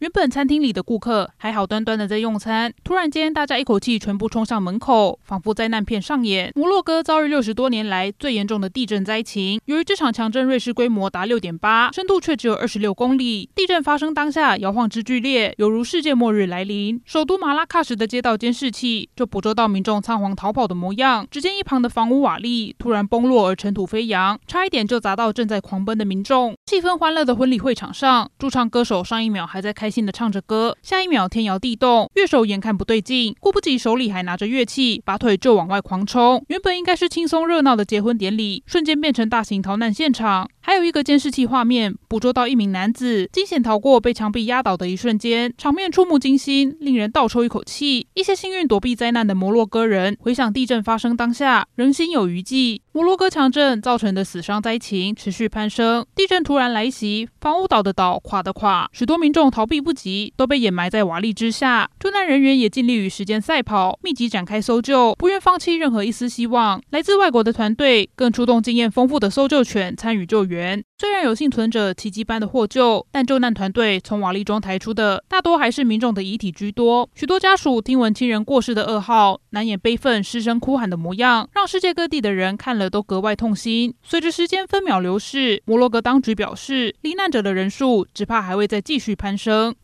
原本餐厅里的顾客还好端端的在用餐，突然间大家一口气全部冲上门口，仿佛灾难片上演。摩洛哥遭遇六十多年来最严重的地震灾情。由于这场强震瑞士规模达六点八，深度却只有二十六公里。地震发生当下，摇晃之剧烈，犹如世界末日来临。首都马拉喀什的街道监视器就捕捉到民众仓皇逃跑的模样。只见一旁的房屋瓦砾突然崩落而尘土飞扬，差一点就砸到正在狂奔的民众。气氛欢乐的婚礼会场上，驻唱歌手上一秒还在开心的唱着歌，下一秒天摇地动，乐手眼看不对劲，顾不及手里还拿着乐器，拔腿就往外狂冲。原本应该是轻松热闹的结婚典礼，瞬间变成大型逃难现场。还有一个监视器画面捕捉到一名男子惊险逃过被墙壁压倒的一瞬间，场面触目惊心，令人倒抽一口气。一些幸运躲避灾难的摩洛哥人回想地震发生当下，仍心有余悸。摩洛哥强震造成的死伤灾情持续攀升，地震突然来袭，房屋倒的倒，垮的垮，许多民众逃避不及，都被掩埋在瓦砾之下。救难人员也尽力与时间赛跑，密集展开搜救，不愿放弃任何一丝希望。来自外国的团队更出动经验丰富的搜救犬参与救援。虽然有幸存者奇迹般的获救，但救难团队从瓦砾中抬出的大多还是民众的遗体居多。许多家属听闻亲人过世的噩耗，难掩悲愤，失声哭喊的模样，让世界各地的人看了都格外痛心。随着时间分秒流逝，摩洛哥当局表示，罹难者的人数只怕还会再继续攀升。